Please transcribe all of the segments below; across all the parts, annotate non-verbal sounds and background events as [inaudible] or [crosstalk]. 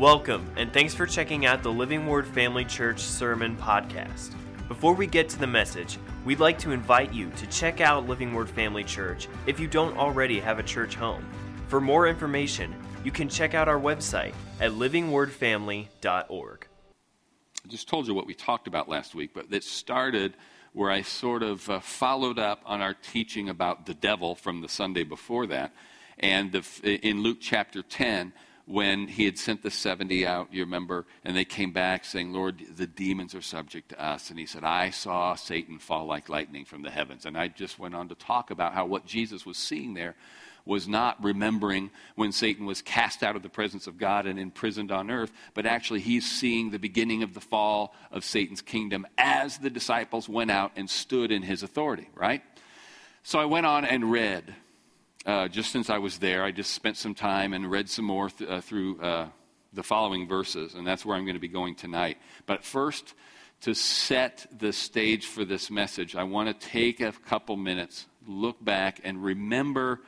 Welcome, and thanks for checking out the Living Word Family Church Sermon Podcast. Before we get to the message, we'd like to invite you to check out Living Word Family Church if you don't already have a church home. For more information, you can check out our website at livingwordfamily.org. I just told you what we talked about last week, but it started where I sort of uh, followed up on our teaching about the devil from the Sunday before that. And the, in Luke chapter 10, when he had sent the 70 out, you remember, and they came back saying, Lord, the demons are subject to us. And he said, I saw Satan fall like lightning from the heavens. And I just went on to talk about how what Jesus was seeing there was not remembering when Satan was cast out of the presence of God and imprisoned on earth, but actually he's seeing the beginning of the fall of Satan's kingdom as the disciples went out and stood in his authority, right? So I went on and read uh, just since I was there, I just spent some time and read some more th- uh, through uh, the following verses, and that's where I'm going to be going tonight. But first, to set the stage for this message, I want to take a couple minutes, look back, and remember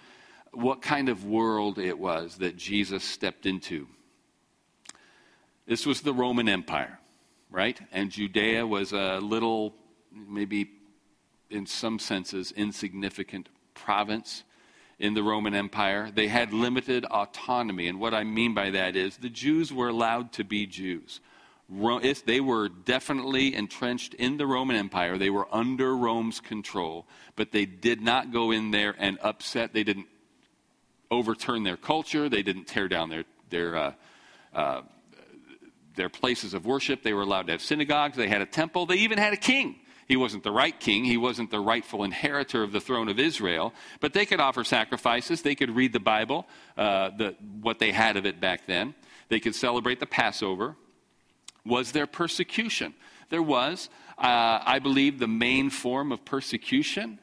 what kind of world it was that Jesus stepped into. This was the Roman Empire, right? And Judea was a little, maybe in some senses, insignificant province in the Roman Empire. They had limited autonomy. And what I mean by that is the Jews were allowed to be Jews. They were definitely entrenched in the Roman Empire. They were under Rome's control, but they did not go in there and upset. They didn't overturn their culture. They didn't tear down their, their, uh, uh, their places of worship. They were allowed to have synagogues. They had a temple. They even had a king. He wasn't the right king. He wasn't the rightful inheritor of the throne of Israel. But they could offer sacrifices. They could read the Bible, uh, the, what they had of it back then. They could celebrate the Passover. Was there persecution? There was. Uh, I believe the main form of persecution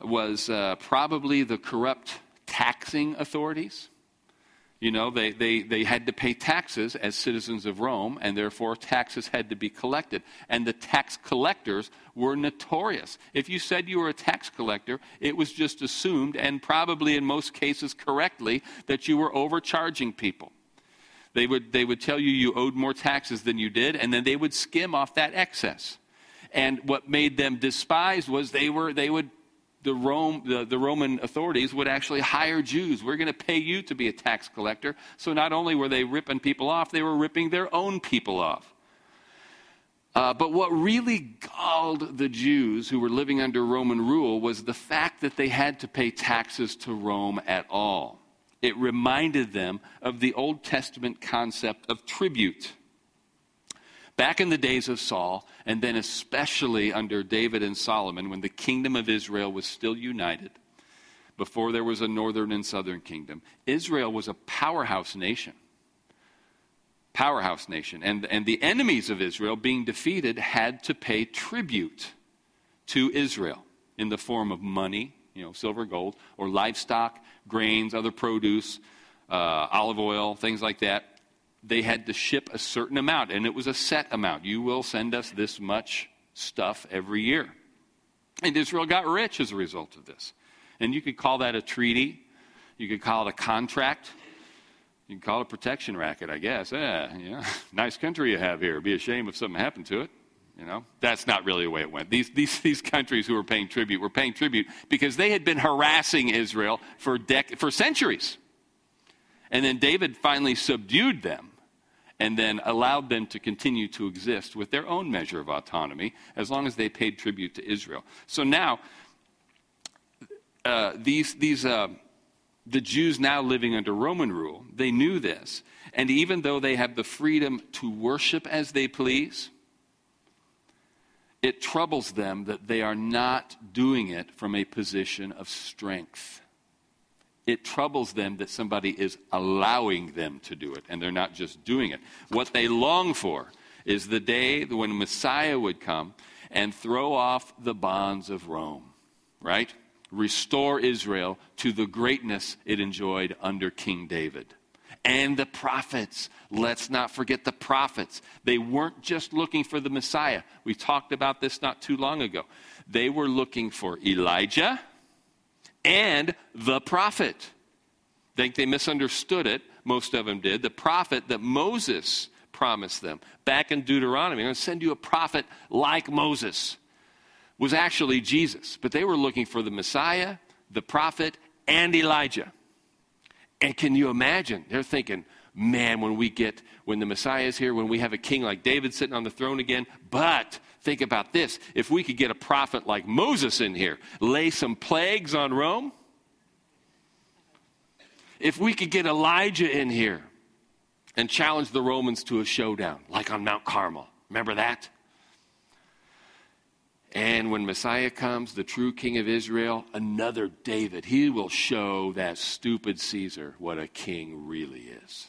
was uh, probably the corrupt taxing authorities. You know, they, they, they had to pay taxes as citizens of Rome, and therefore taxes had to be collected. And the tax collectors were notorious. If you said you were a tax collector, it was just assumed, and probably in most cases correctly, that you were overcharging people. They would, they would tell you you owed more taxes than you did, and then they would skim off that excess. And what made them despised was they, were, they would the, Rome, the, the, Roman authorities would actually hire Jews. We're going to pay you to be a tax collector. So not only were they ripping people off, they were ripping their own people off. Uh, but what really galled the Jews who were living under Roman rule was the fact that they had to pay taxes to Rome at all. It reminded them of the Old Testament concept of tribute. Back in the days of Saul, and then especially under David and Solomon, when the kingdom of Israel was still united, before there was a northern and southern kingdom, Israel was a powerhouse nation. Powerhouse nation. And, and the enemies of Israel, being defeated, had to pay tribute to Israel in the form of money, you know, silver, gold, or livestock, grains, other produce, uh, olive oil, things like that they had to ship a certain amount, and it was a set amount. You will send us this much stuff every year. And Israel got rich as a result of this. And you could call that a treaty, you could call it a contract. You can call it a protection racket, I guess. Eh, yeah, yeah. [laughs] Nice country you have here. It'd be a shame if something happened to it. You know, that's not really the way it went. These, these, [laughs] these countries who were paying tribute were paying tribute because they had been harassing Israel for, dec- for centuries. And then David finally subdued them and then allowed them to continue to exist with their own measure of autonomy as long as they paid tribute to Israel. So now, uh, these, these, uh, the Jews now living under Roman rule, they knew this. And even though they have the freedom to worship as they please, it troubles them that they are not doing it from a position of strength it troubles them that somebody is allowing them to do it and they're not just doing it. What they long for is the day when Messiah would come and throw off the bonds of Rome, right? Restore Israel to the greatness it enjoyed under King David. And the prophets. Let's not forget the prophets. They weren't just looking for the Messiah. We talked about this not too long ago. They were looking for Elijah and the prophet. Think they misunderstood it. most of them did, the prophet that Moses promised them back in Deuteronomy. I'm going to send you a prophet like Moses, was actually Jesus. But they were looking for the Messiah, the prophet, and Elijah. And can you imagine? They're thinking, man, when we get, when the Messiah is here, when we have a king like David sitting on the throne again. But think about this if we could get a prophet like Moses in here, lay some plagues on Rome, if we could get Elijah in here and challenge the Romans to a showdown, like on Mount Carmel. Remember that? And when Messiah comes, the true king of Israel, another David, he will show that stupid Caesar what a king really is,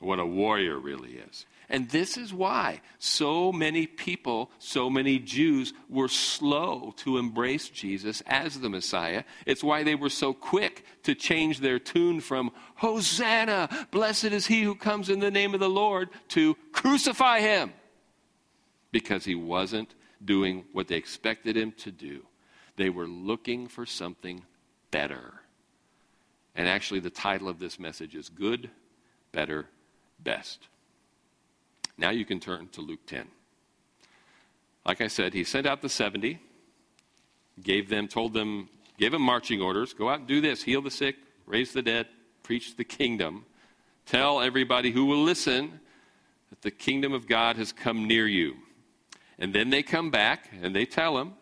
what a warrior really is. And this is why so many people, so many Jews were slow to embrace Jesus as the Messiah. It's why they were so quick to change their tune from Hosanna, blessed is he who comes in the name of the Lord, to crucify him. Because he wasn't doing what they expected him to do. They were looking for something better. And actually, the title of this message is Good, Better, Best. Now you can turn to Luke 10. Like I said, he sent out the 70, gave them, told them, gave them marching orders go out and do this, heal the sick, raise the dead, preach the kingdom, tell everybody who will listen that the kingdom of God has come near you. And then they come back and they tell him,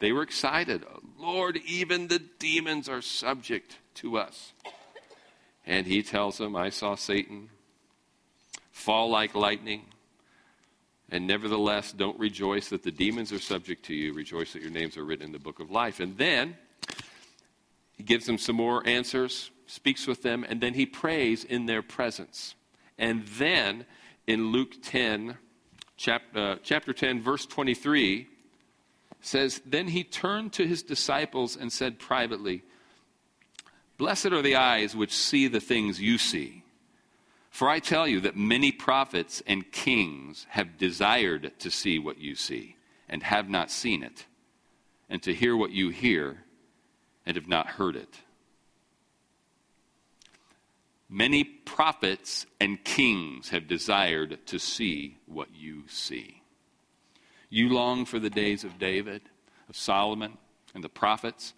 they were excited. Lord, even the demons are subject to us. And he tells them, I saw Satan fall like lightning. And nevertheless, don't rejoice that the demons are subject to you. Rejoice that your names are written in the book of life. And then he gives them some more answers, speaks with them, and then he prays in their presence. And then in Luke 10, chapter, uh, chapter 10, verse 23, says, Then he turned to his disciples and said privately, Blessed are the eyes which see the things you see. For I tell you that many prophets and kings have desired to see what you see, and have not seen it, and to hear what you hear, and have not heard it. Many prophets and kings have desired to see what you see. You long for the days of David, of Solomon, and the prophets.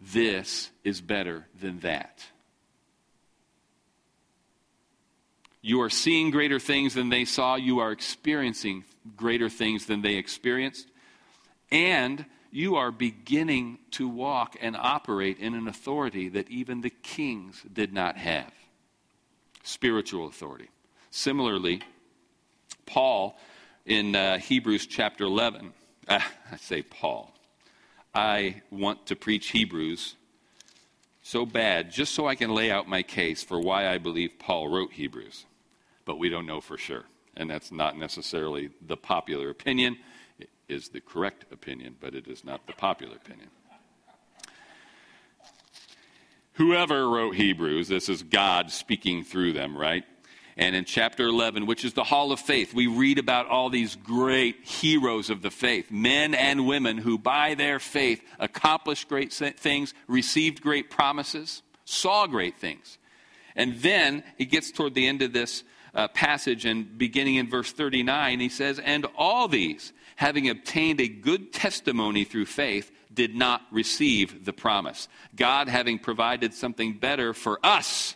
This is better than that. You are seeing greater things than they saw. You are experiencing greater things than they experienced. And you are beginning to walk and operate in an authority that even the kings did not have spiritual authority. Similarly, Paul in uh, Hebrews chapter 11, uh, [laughs] I say Paul, I want to preach Hebrews so bad just so I can lay out my case for why I believe Paul wrote Hebrews but we don't know for sure. And that's not necessarily the popular opinion. It is the correct opinion, but it is not the popular opinion. Whoever wrote Hebrews, this is God speaking through them, right? And in chapter 11, which is the hall of faith, we read about all these great heroes of the faith, men and women who by their faith accomplished great things, received great promises, saw great things. And then he gets toward the end of this uh, passage and beginning in verse 39, he says, And all these, having obtained a good testimony through faith, did not receive the promise. God having provided something better for us,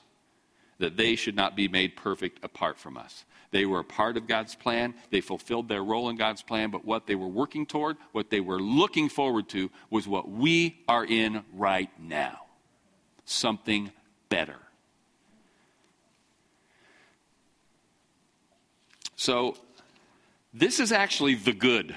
that they should not be made perfect apart from us. They were a part of God's plan. They fulfilled their role in God's plan, but what they were working toward, what they were looking forward to, was what we are in right now something better. So, this is actually the good.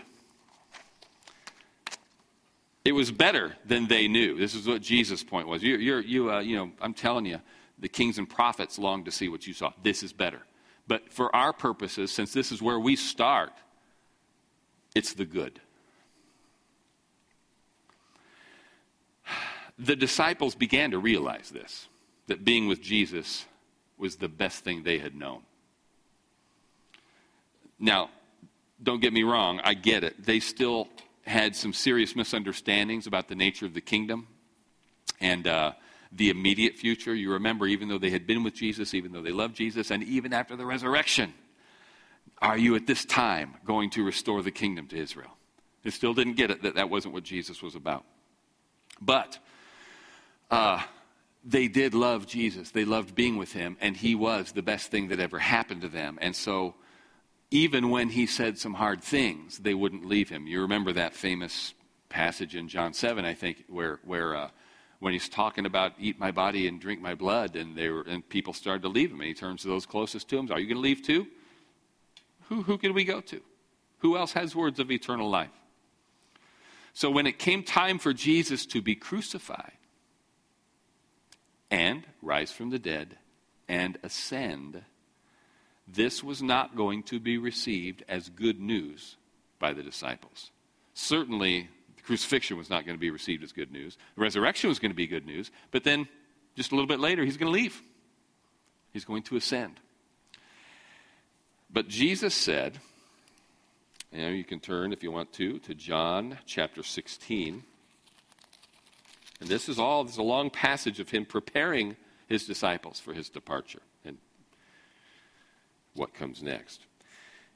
It was better than they knew. This is what Jesus' point was. You, you're, you, uh, you know, I'm telling you, the kings and prophets longed to see what you saw. This is better. But for our purposes, since this is where we start, it's the good. [sighs] The disciples began to realize this that being with Jesus was the best thing they had known. Now, don't get me wrong, I get it. They still had some serious misunderstandings about the nature of the kingdom. And uh, the immediate future. You remember, even though they had been with Jesus, even though they loved Jesus, and even after the resurrection, are you at this time going to restore the kingdom to Israel? They still didn't get it that that wasn't what Jesus was about. But uh, they did love Jesus. They loved being with him, and he was the best thing that ever happened to them. And so, even when he said some hard things, they wouldn't leave him. You remember that famous passage in John 7, I think, where, where uh, when he's talking about eat my body and drink my blood, and, they were, and people started to leave him. And he turns to those closest to him, Are you going to leave too? Who, who can we go to? Who else has words of eternal life? So when it came time for Jesus to be crucified and rise from the dead and ascend, this was not going to be received as good news by the disciples. Certainly, the crucifixion was not going to be received as good news. The resurrection was going to be good news, but then just a little bit later, he's going to leave. He's going to ascend. But Jesus said, know, you can turn, if you want to, to John chapter 16. And this is all, this is a long passage of him preparing his disciples for his departure and what comes next.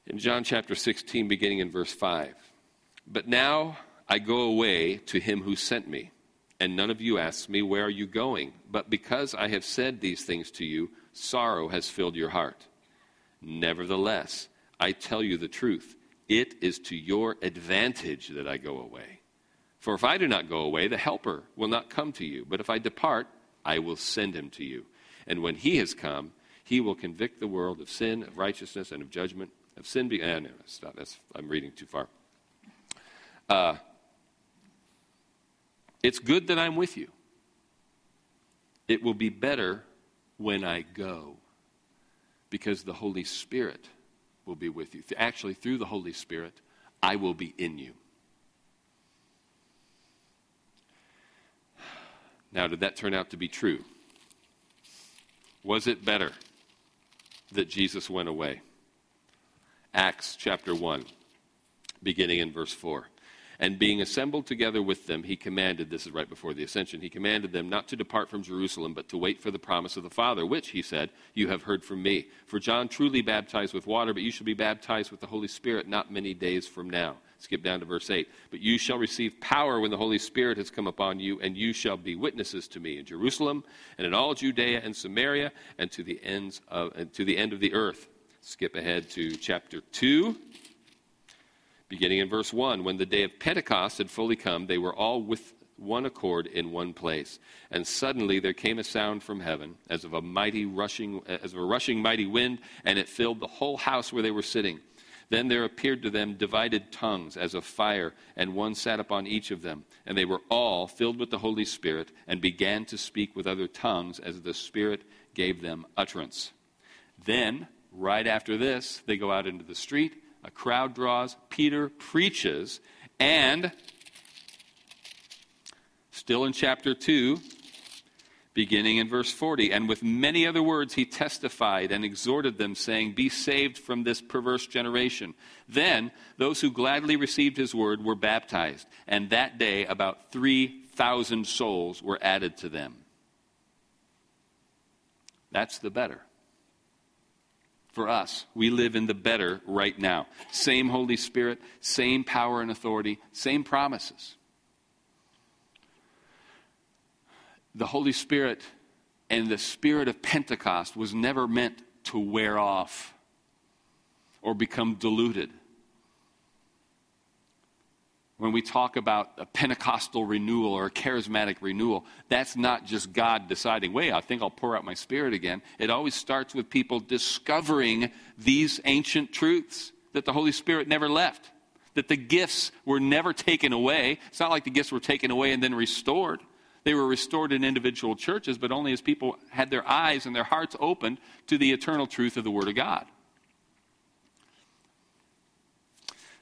In John chapter 16, beginning in verse 5. But now I go away to him who sent me, and none of you asks me, Where are you going? But because I have said these things to you, sorrow has filled your heart. Nevertheless, I tell you the truth. It is to your advantage that I go away. For if I do not go away, the Helper will not come to you. But if I depart, I will send him to you. And when he has come, he will convict the world of sin, of righteousness, and of judgment. Of sin, be- uh, no, stop. That's, I'm reading too far. Uh, it's good that I'm with you. It will be better when I go because the Holy Spirit will be with you. Actually, through the Holy Spirit, I will be in you. Now, did that turn out to be true? Was it better that Jesus went away? Acts chapter 1, beginning in verse 4. And being assembled together with them, he commanded, this is right before the ascension, he commanded them not to depart from Jerusalem, but to wait for the promise of the Father, which, he said, you have heard from me. For John truly baptized with water, but you shall be baptized with the Holy Spirit not many days from now. Skip down to verse 8. But you shall receive power when the Holy Spirit has come upon you, and you shall be witnesses to me in Jerusalem and in all Judea and Samaria and to the ends of, and to the end of the earth. Skip ahead to chapter 2 beginning in verse 1 when the day of pentecost had fully come they were all with one accord in one place and suddenly there came a sound from heaven as of a mighty rushing as of a rushing mighty wind and it filled the whole house where they were sitting then there appeared to them divided tongues as of fire and one sat upon each of them. And they were all filled with the holy spirit and began to speak with other tongues as the spirit gave them utterance. Then right after this they go out into the street a crowd draws, Peter preaches, and still in chapter 2, beginning in verse 40, and with many other words he testified and exhorted them, saying, Be saved from this perverse generation. Then those who gladly received his word were baptized, and that day about 3,000 souls were added to them. That's the better for us. We live in the better right now. Same Holy Spirit, same power and authority, same promises. The Holy Spirit and the Spirit of Pentecost was never meant to wear off or become diluted when we talk about a Pentecostal renewal or a charismatic renewal, that's not just God deciding, wait, I think I'll pour out my spirit again. It always starts with people discovering these ancient truths that the Holy Spirit never left, that the gifts were never taken away. It's not like the gifts were taken away and then restored. They were restored in individual churches, but only as people had their eyes and their hearts opened to the eternal truth of the Word of God.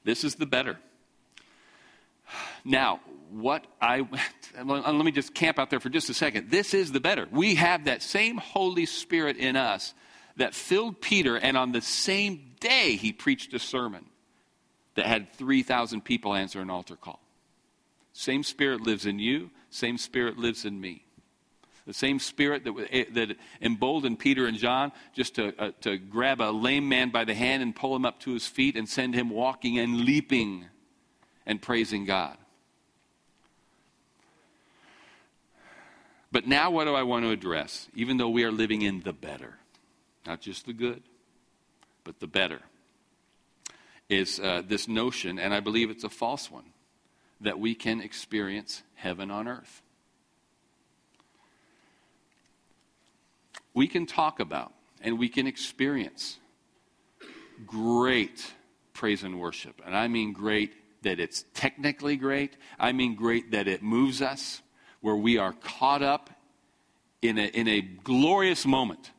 This is the better. Now, what I [laughs] let me just camp out there for just a second. This is the better. We have that same Holy Spirit in us that filled Peter, and on the same day he preached a sermon that had 3,000 people answer an altar call. Same Spirit lives in you, same Spirit lives in me. The same spirit that, eh, that emboldened Peter and John just to, uh, to grab a lame man by the hand and pull him up to his feet and send him walking and leaping and praising God. But now, what do I want to address? Even though we are living in the better, not just the good, but the better, is uh, this notion, and I believe it's a false one, that we can experience heaven on earth. We can talk about and we can experience great praise and worship. And I mean great that it's technically great, I mean great that it moves us, where we are caught up in a, in a glorious moment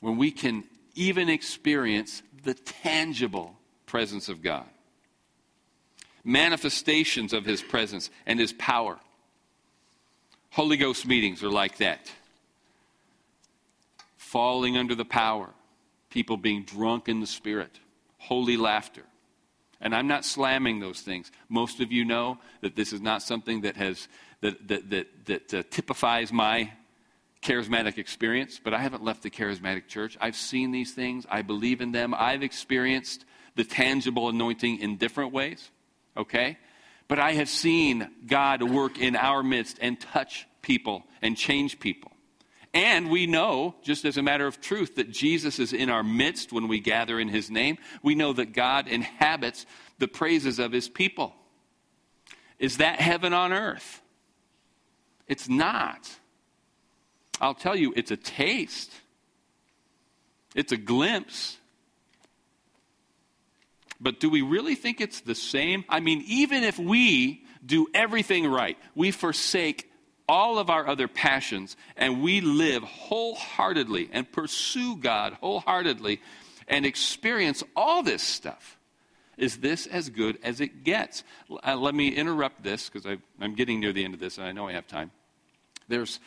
when we can even experience the tangible presence of God manifestations of his presence and his power. Holy Ghost meetings are like that. Falling under the power, people being drunk in the Spirit, holy laughter. And I'm not slamming those things. Most of you know that this is not something that has that that that, that uh, typifies my charismatic experience, but I haven't left the charismatic church. I've seen these things. I believe in them. I've experienced the tangible anointing in different ways okay? But I have seen God work in our midst and touch people and change people. And we know, just as a matter of truth, that Jesus is in our midst when we gather in his name. We know that God inhabits the praises of his people. Is that heaven on earth? It's not. I'll tell you, it's a taste, it's a glimpse. But do we really think it's the same? I mean, even if we do everything right, we forsake all of our other passions and we live wholeheartedly and pursue God wholeheartedly and experience all this stuff. Is this as good as it gets? Uh, let me interrupt this because I'm getting near the end of this and I know I have time. There's,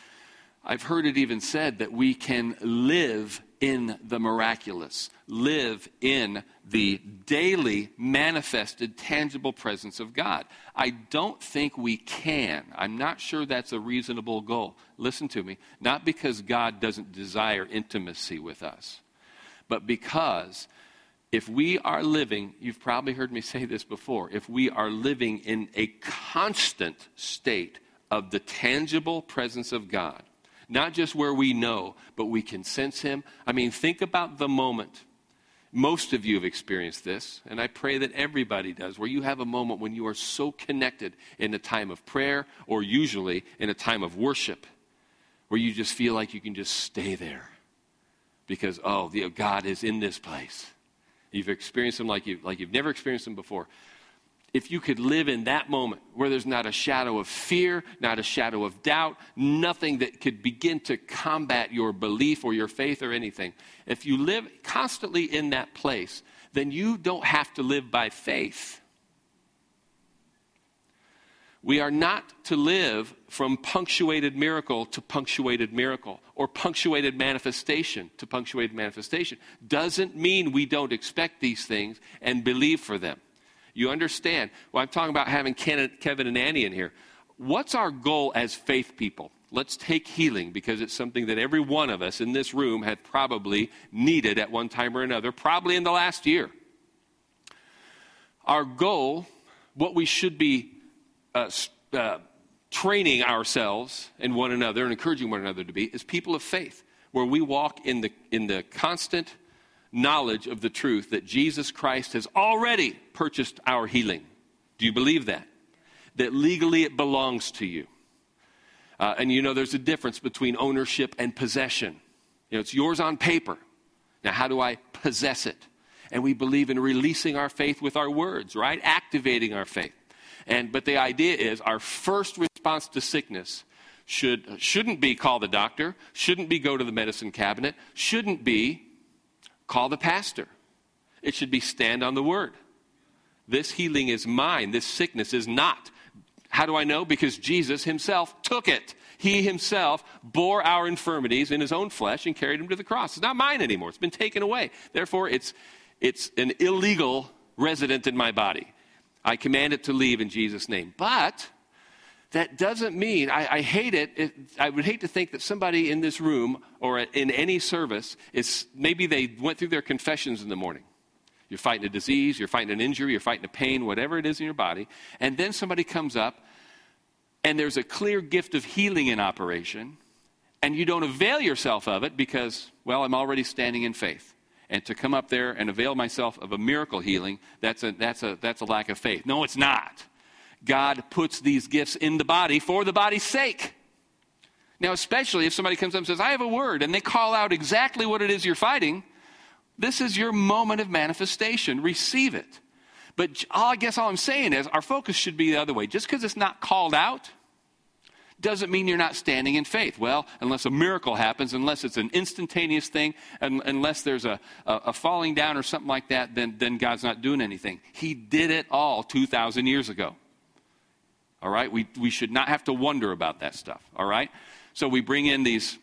I've heard it even said that we can live in the miraculous, live in the daily manifested, tangible presence of God. I don't think we can. I'm not sure that's a reasonable goal. Listen to me. Not because God doesn't desire intimacy with us, but because if we are living, you've probably heard me say this before, if we are living in a constant state of the tangible presence of God, not just where we know, but we can sense Him. I mean, think about the moment. Most of you have experienced this, and I pray that everybody does, where you have a moment when you are so connected in a time of prayer or usually in a time of worship, where you just feel like you can just stay there because, oh, the, God is in this place. You've experienced Him like, you, like you've never experienced Him before if you could live in that moment where there's not a shadow of fear, not a shadow of doubt, nothing that could begin to combat your belief or your faith or anything, if you live constantly in that place, then you don't have to live by faith. We are not to live from punctuated miracle to punctuated miracle or punctuated manifestation to punctuated manifestation. Doesn't mean we don't expect these things and believe for them. You understand? Well, I'm talking about having Kevin and Annie in here. What's our goal as faith people? Let's take healing because it's something that every one of us in this room had probably needed at one time or another, probably in the last year. Our goal, what we should be uh, uh, training ourselves and one another and encouraging one another to be, is people of faith, where we walk in the, in the constant knowledge of the truth that Jesus Christ has already purchased our healing. Do you believe that? That legally it belongs to you. Uh, and you know, there's a difference between ownership and possession. You know, it's yours on paper. Now, how do I possess it? And we believe in releasing our faith with our words, right? Activating our faith. And, but the idea is our first response to sickness should, shouldn't be call the doctor, shouldn't be go to the medicine cabinet, shouldn't be Call the pastor. It should be stand on the word. This healing is mine. This sickness is not. How do I know? Because Jesus himself took it. He himself bore our infirmities in his own flesh and carried them to the cross. It's not mine anymore. It's been taken away. Therefore, it's, it's an illegal resident in my body. I command it to leave in Jesus' name. But that doesn't mean, I, I hate it, it, I would hate to think that somebody in this room or in any service is maybe they went through their confessions in the morning. You're fighting a disease, you're fighting an injury, you're fighting a pain, whatever it is in your body, and then somebody comes up and there's a clear gift of healing in operation, and you don't avail yourself of it because, well, I'm already standing in faith. And to come up there and avail myself of a miracle healing, that's a, that's a, that's a lack of faith. No, it's not. God puts these gifts in the body for the body's sake. Now, especially if somebody comes up and says, I have a word, and they call out exactly what it is you're fighting, this is your moment of manifestation. Receive it. But all, I guess all I'm saying is our focus should be the other way. Just because it's not called out doesn't mean you're not standing in faith. Well, unless a miracle happens, unless it's an instantaneous thing, unless there's a, a, a, falling down or something like that, then, then God's not doing anything. He did it all 2,000 years ago. All right? We, we should not have to wonder about that stuff. All right? So we bring in these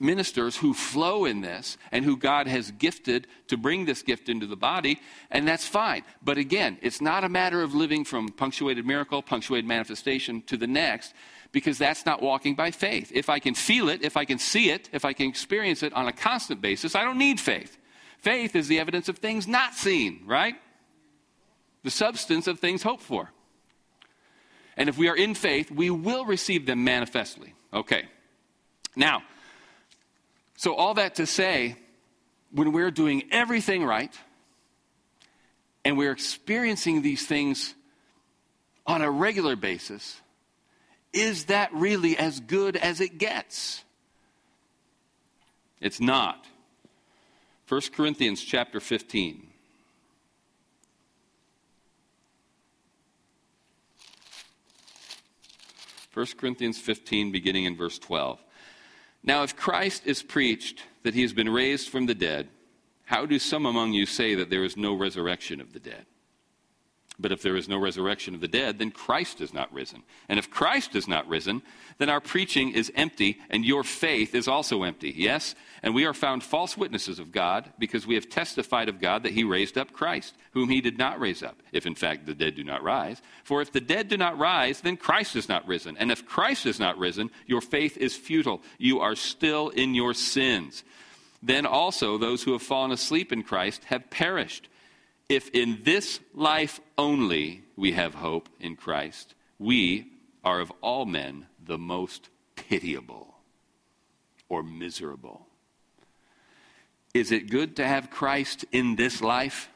ministers who flow in this and who God has gifted to bring this gift into the body, and that's fine. But again, it's not a matter of living from punctuated miracle, punctuated manifestation to the next, because that's not walking by faith. If I can feel it, if I can see it, if I can experience it on a constant basis, I don't need faith. Faith is the evidence of things not seen, right? The substance of things hoped for. And if we are in faith, we will receive them manifestly. Okay. Now, so, all that to say, when we're doing everything right and we're experiencing these things on a regular basis, is that really as good as it gets? It's not. 1 Corinthians chapter 15. First Corinthians 15, beginning in verse 12. Now, if Christ is preached that he has been raised from the dead, how do some among you say that there is no resurrection of the dead? But if there is no resurrection of the dead, then Christ is not risen. And if Christ is not risen, then our preaching is empty, and your faith is also empty. Yes? And we are found false witnesses of God, because we have testified of God that he raised up Christ, whom he did not raise up, if in fact the dead do not rise. For if the dead do not rise, then Christ is not risen. And if Christ is not risen, your faith is futile. You are still in your sins. Then also those who have fallen asleep in Christ have perished. If in this life only we have hope in Christ, we are of all men the most pitiable or miserable. Is it good to have Christ in this life?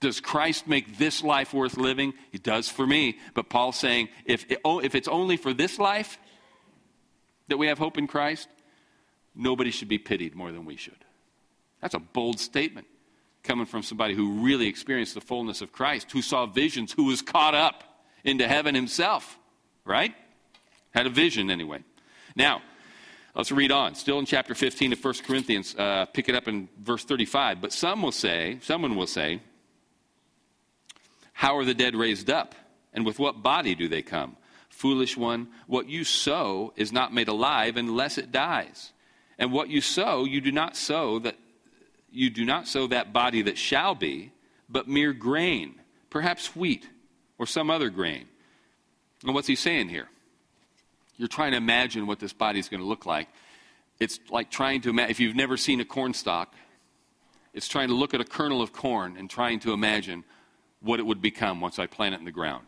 Does Christ make this life worth living? He does for me. But Paul's saying if, it, if it's only for this life that we have hope in Christ, nobody should be pitied more than we should. That's a bold statement coming from somebody who really experienced the fullness of Christ, who saw visions, who was caught up into heaven himself, right? Had a vision anyway. Now, let's read on. Still in chapter 15 of 1 Corinthians, uh, pick it up in verse 35. But some will say, someone will say, How are the dead raised up? And with what body do they come? Foolish one, what you sow is not made alive unless it dies. And what you sow, you do not sow that you do not sow that body that shall be, but mere grain, perhaps wheat or some other grain. And what's he saying here? You're trying to imagine what this body is going to look like. It's like trying to imagine, if you've never seen a corn stalk, it's trying to look at a kernel of corn and trying to imagine what it would become once I plant it in the ground.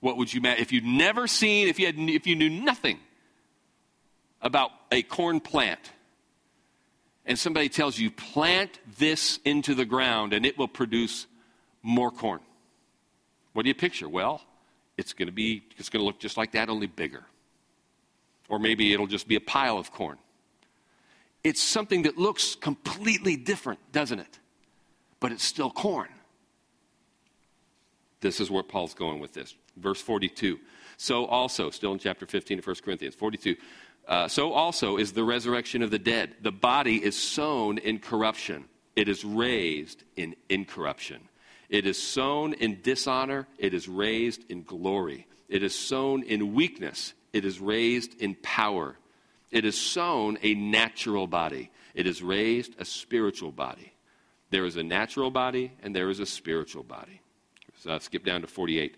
What would you, if you'd never seen, if you, had, if you knew nothing about a corn plant, and somebody tells you, plant this into the ground and it will produce more corn. What do you picture? Well, it's going to be, it's going to look just like that, only bigger. Or maybe it'll just be a pile of corn. It's something that looks completely different, doesn't it? But it's still corn. This is where Paul's going with this. Verse 42. So also, still in chapter 15 of 1 Corinthians, 42. Uh, so also is the resurrection of the dead. The body is sown in corruption, it is raised in incorruption. It is sown in dishonor, it is raised in glory. It is sown in weakness, it is raised in power. It is sown a natural body, it is raised a spiritual body. There is a natural body and there is a spiritual body. So i skip down to 48.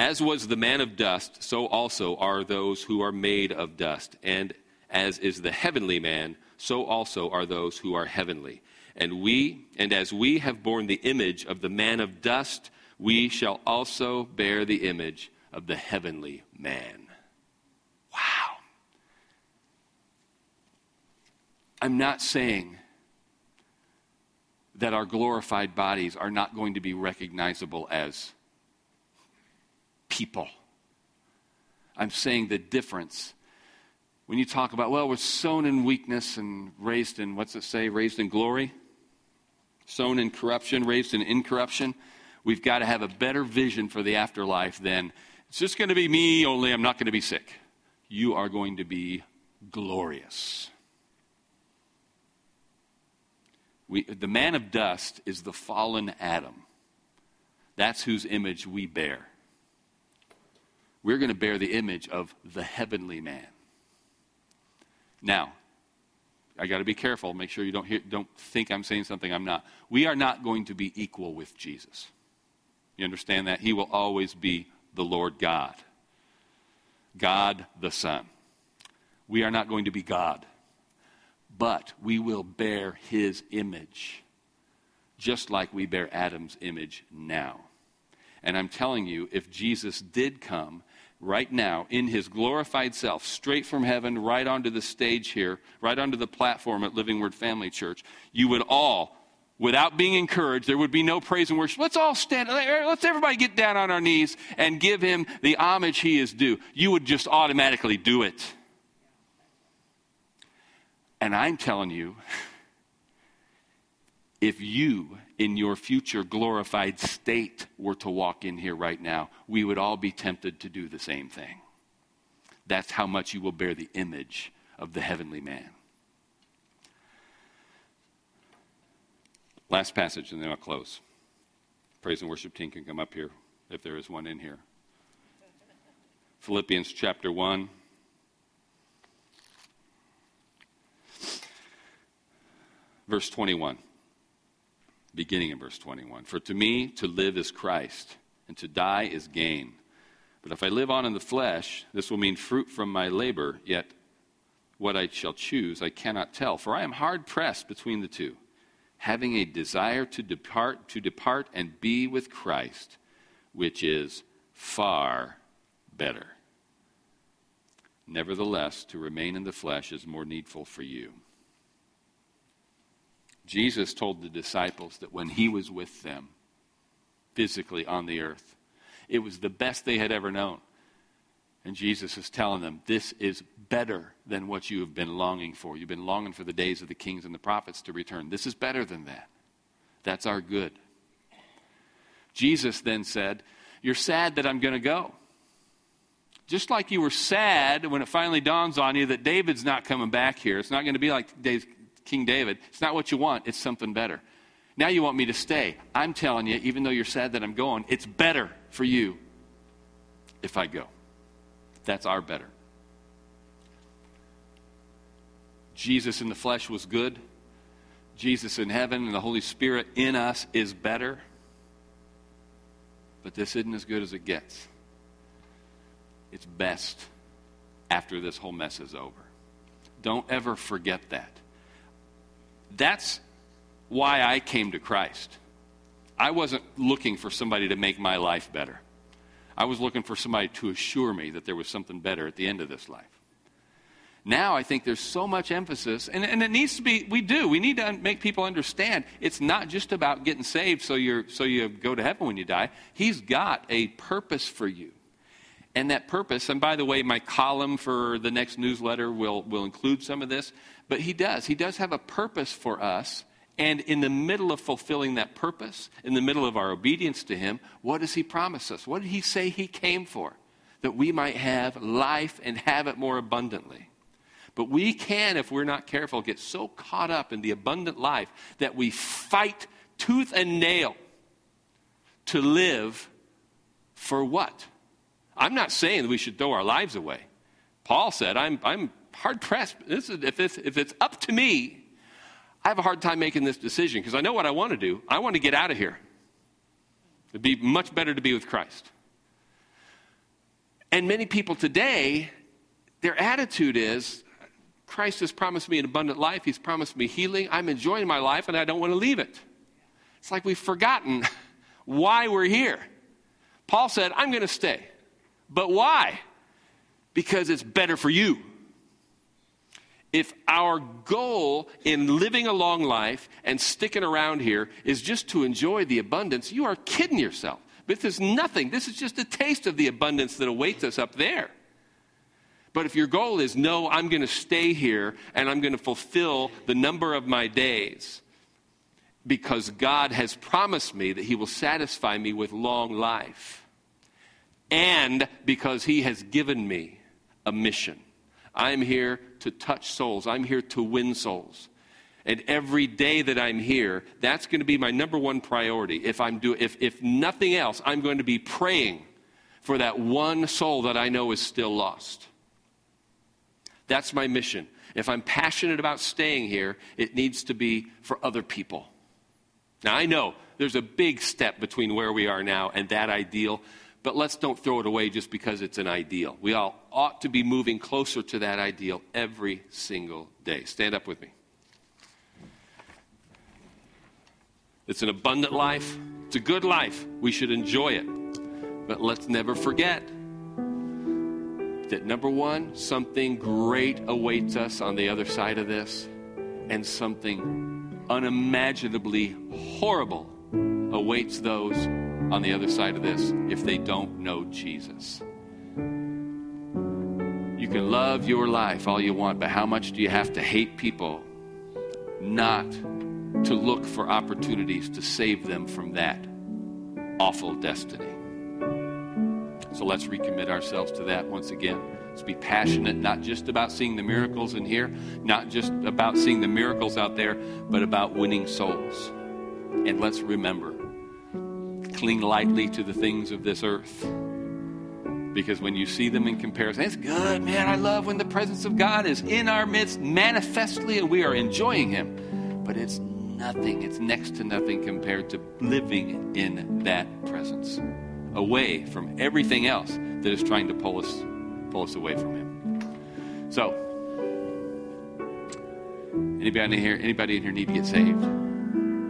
As was the man of dust, so also are those who are made of dust. And as is the heavenly man, so also are those who are heavenly. And we, and as we have borne the image of the man of dust, we shall also bear the image of the heavenly man. Wow. I'm not saying that our glorified bodies are not going to be recognizable as people. I'm saying the difference. When you talk about, well, we're sown in weakness and raised in, what's it say, raised in glory? Sown in corruption, raised in incorruption. We've got to have a better vision for the afterlife than it's just going to be me, only I'm not going to be sick. You are going to be glorious. We, the man of dust is the fallen Adam. That's whose image we bear we're going to bear the image of the heavenly man. Now, I got to be careful. Make sure you don't, hear, don't think I'm saying something I'm not. We are not going to be equal with Jesus. You understand that? He will always be the Lord God, God the Son. We are not going to be God, but we will bear his image, just like we bear Adam's image now. And I'm telling you, if Jesus did come right now in his glorified self, straight from heaven, right onto the stage here, right onto the platform at Living Word Family Church, you would all, without being encouraged, there would be no praise and worship. Let's all stand, let's everybody get down on our knees and give him the homage he is due. You would just automatically do it. And I'm telling you, [laughs] if you in your future glorified state were to walk in here right now, we would all be tempted to do the same thing. That's how much you will bear the image of the heavenly man. Last passage, and then I'll close. Praise and worship team can come up here if there is one in here. Philippians chapter 1. Verse 21 beginning in verse 21. For to me, to live is Christ, and to die is gain. But if I live on in the flesh, this will mean fruit from my labor, yet what I shall choose I cannot tell. For I am hard pressed between the two, having a desire to depart, to depart and be with Christ, which is far better. Nevertheless, to remain in the flesh is more needful for you. Jesus told the disciples that when he was with them physically on the earth, it was the best they had ever known. And Jesus is telling them, This is better than what you have been longing for. You've been longing for the days of the kings and the prophets to return. This is better than that. That's our good. Jesus then said, You're sad that I'm going to go. Just like you were sad when it finally dawns on you that David's not coming back here. It's not going to be like King David. It's not what you want, it's something better. Now you want me to stay. I'm telling you, even though you're sad that I'm going, it's better for you if I go. That's our better. Jesus in the flesh was good. Jesus in heaven and the Holy Spirit in us is better. But this isn't as good as it gets. It's best after this whole mess is over. Don't ever forget that. That's why I came to Christ. I wasn't looking for somebody to make my life better. I was looking for somebody to assure me that there was something better at the end of this life. Now I think there's so much emphasis, and, and it needs to be, we do, we need to make people understand it's not just about getting saved so, you're, so you go to heaven when you die. He's got a purpose for you. And that purpose, and by the way, my column for the next newsletter will, will include some of this, but he does. He does have a purpose for us. And in the middle of fulfilling that purpose, in the middle of our obedience to him, what does he promise us? What did he say he came for? That we might have life and have it more abundantly. But we can, if we're not careful, get so caught up in the abundant life that we fight tooth and nail to live for what? I'm not saying that we should throw our lives away. Paul said, I'm, I'm hard pressed. This is, if, it's, if it's up to me, I have a hard time making this decision because I know what I want to do. I want to get out of here. It'd be much better to be with Christ. And many people today, their attitude is Christ has promised me an abundant life, He's promised me healing. I'm enjoying my life, and I don't want to leave it. It's like we've forgotten [laughs] why we're here. Paul said, I'm going to stay. But why? Because it's better for you. If our goal in living a long life and sticking around here is just to enjoy the abundance, you are kidding yourself. This is nothing. This is just a taste of the abundance that awaits us up there. But if your goal is, no, I'm going to stay here and I'm going to fulfill the number of my days because God has promised me that He will satisfy me with long life, and because He has given me a mission. I'm here to touch souls, I'm here to win souls. And every day that I'm here, that's going to be my number one priority. If, I'm do, if, if nothing else, I'm going to be praying for that one soul that I know is still lost. That's my mission. If I'm passionate about staying here, it needs to be for other people. Now, I know there's a big step between where we are now and that ideal, but let's don't throw it away just because it's an ideal. We all ought to be moving closer to that ideal every single day. Stand up with me. It's an abundant life, it's a good life. We should enjoy it. But let's never forget that number one, something great awaits us on the other side of this, and something unimaginably horrible awaits those on the other side of this if they don't know Jesus. You can love your life all you want, but how much do you have to hate people not to look for opportunities to save them from that awful destiny. So let's recommit ourselves to that once again. Let's be passionate, not just about seeing the miracles in here, not just about seeing the miracles out there, but about winning souls. And let's remember cling lightly to the things of this earth. Because when you see them in comparison, it's good, man. I love when the presence of God is in our midst manifestly and we are enjoying Him. But it's nothing, it's next to nothing compared to living in that presence, away from everything else that is trying to pull us, pull us away from Him. So, anybody in here, anybody in here need to get saved?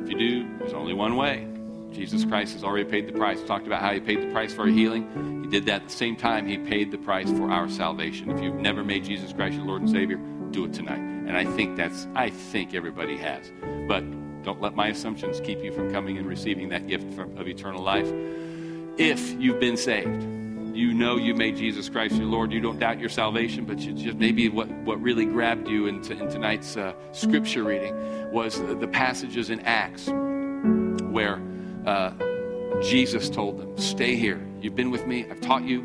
If you do, there's only one way. Jesus Christ has already paid the price. We talked about how he paid the price for our healing. He did that at the same time he paid the price for our salvation. If you've never made Jesus Christ your Lord and Savior, do it tonight. And I think that's I think everybody has. But don't let my assumptions keep you from coming and receiving that gift of eternal life. If you've been saved, you know you made Jesus Christ your Lord. You don't doubt your salvation, but you just maybe what, what really grabbed you in, in tonight's uh, scripture reading was the, the, passages in Acts where uh, Jesus told them, Stay here. You've been with me, I've taught you,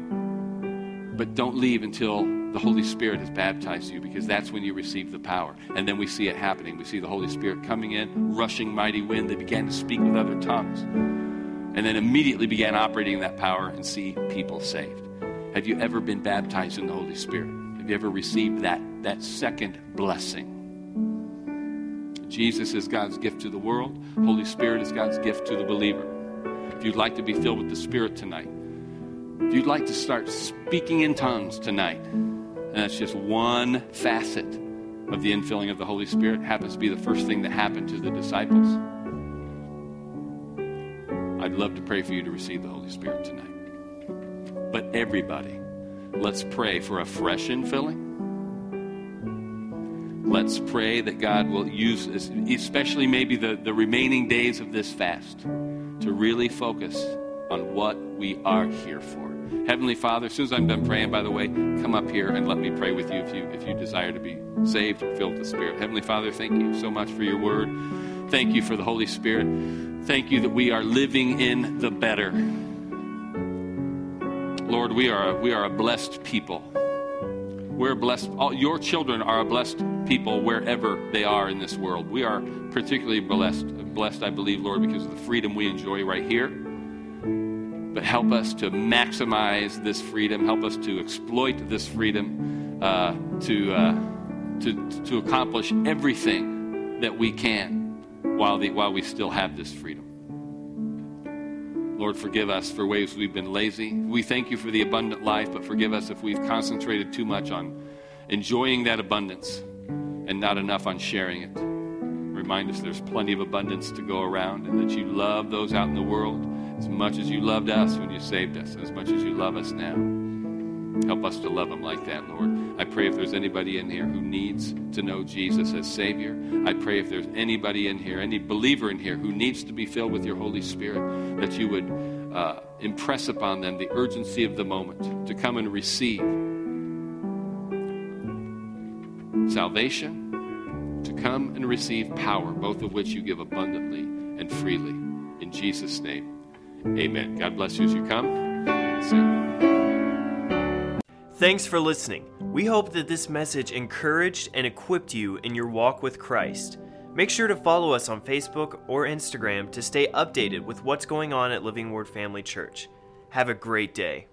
but don't leave until the Holy Spirit has baptized you because that's when you receive the power. And then we see it happening. We see the Holy Spirit coming in, rushing mighty wind. They began to speak with other tongues. And then immediately began operating that power and see people saved. Have you ever been baptized in the Holy Spirit? Have you ever received that, that second blessing? Jesus is God's gift to the world. Holy Spirit is God's gift to the believer. If you'd like to be filled with the Spirit tonight, if you'd like to start speaking in tongues tonight, and that's just one facet of the infilling of the Holy Spirit. Happens to be the first thing that happened to the disciples. I'd love to pray for you to receive the Holy Spirit tonight. But everybody, let's pray for a fresh infilling. Let's pray that God will use, especially maybe the, the remaining days of this fast, to really focus on what we are here for. Heavenly Father, as soon as I'm done praying, by the way, come up here and let me pray with you if you if you desire to be saved and filled with the Spirit. Heavenly Father, thank you so much for your word. Thank you for the Holy Spirit. Thank you that we are living in the better. Lord, we are we are a blessed people. We're blessed. All, your children are a blessed people wherever they are in this world. We are particularly blessed, blessed, I believe, Lord, because of the freedom we enjoy right here but help us to maximize this freedom. Help us to exploit this freedom uh, to, uh, to, to accomplish everything that we can while, the, while we still have this freedom. Lord, forgive us for ways we've been lazy. We thank you for the abundant life, but forgive us if we've concentrated too much on enjoying that abundance and not enough on sharing it. Remind us there's plenty of abundance to go around and that you love those out in the world as much as you loved us when you saved us, as much as you love us now. Help us to love them like that, Lord. I pray if there's anybody in here who needs to know Jesus as Savior, I pray if there's anybody in here, any believer in here who needs to be filled with your Holy Spirit, that you would uh, impress upon them the urgency of the moment to come and receive salvation, to come and receive power, both of which you give abundantly and freely. In Jesus' name, amen. God bless you as you come. Thanks for listening. We hope that this message encouraged and equipped you in your walk with Christ. Make sure to follow us on Facebook or Instagram to stay updated with what's going on at Living Word Family Church. Have a great day.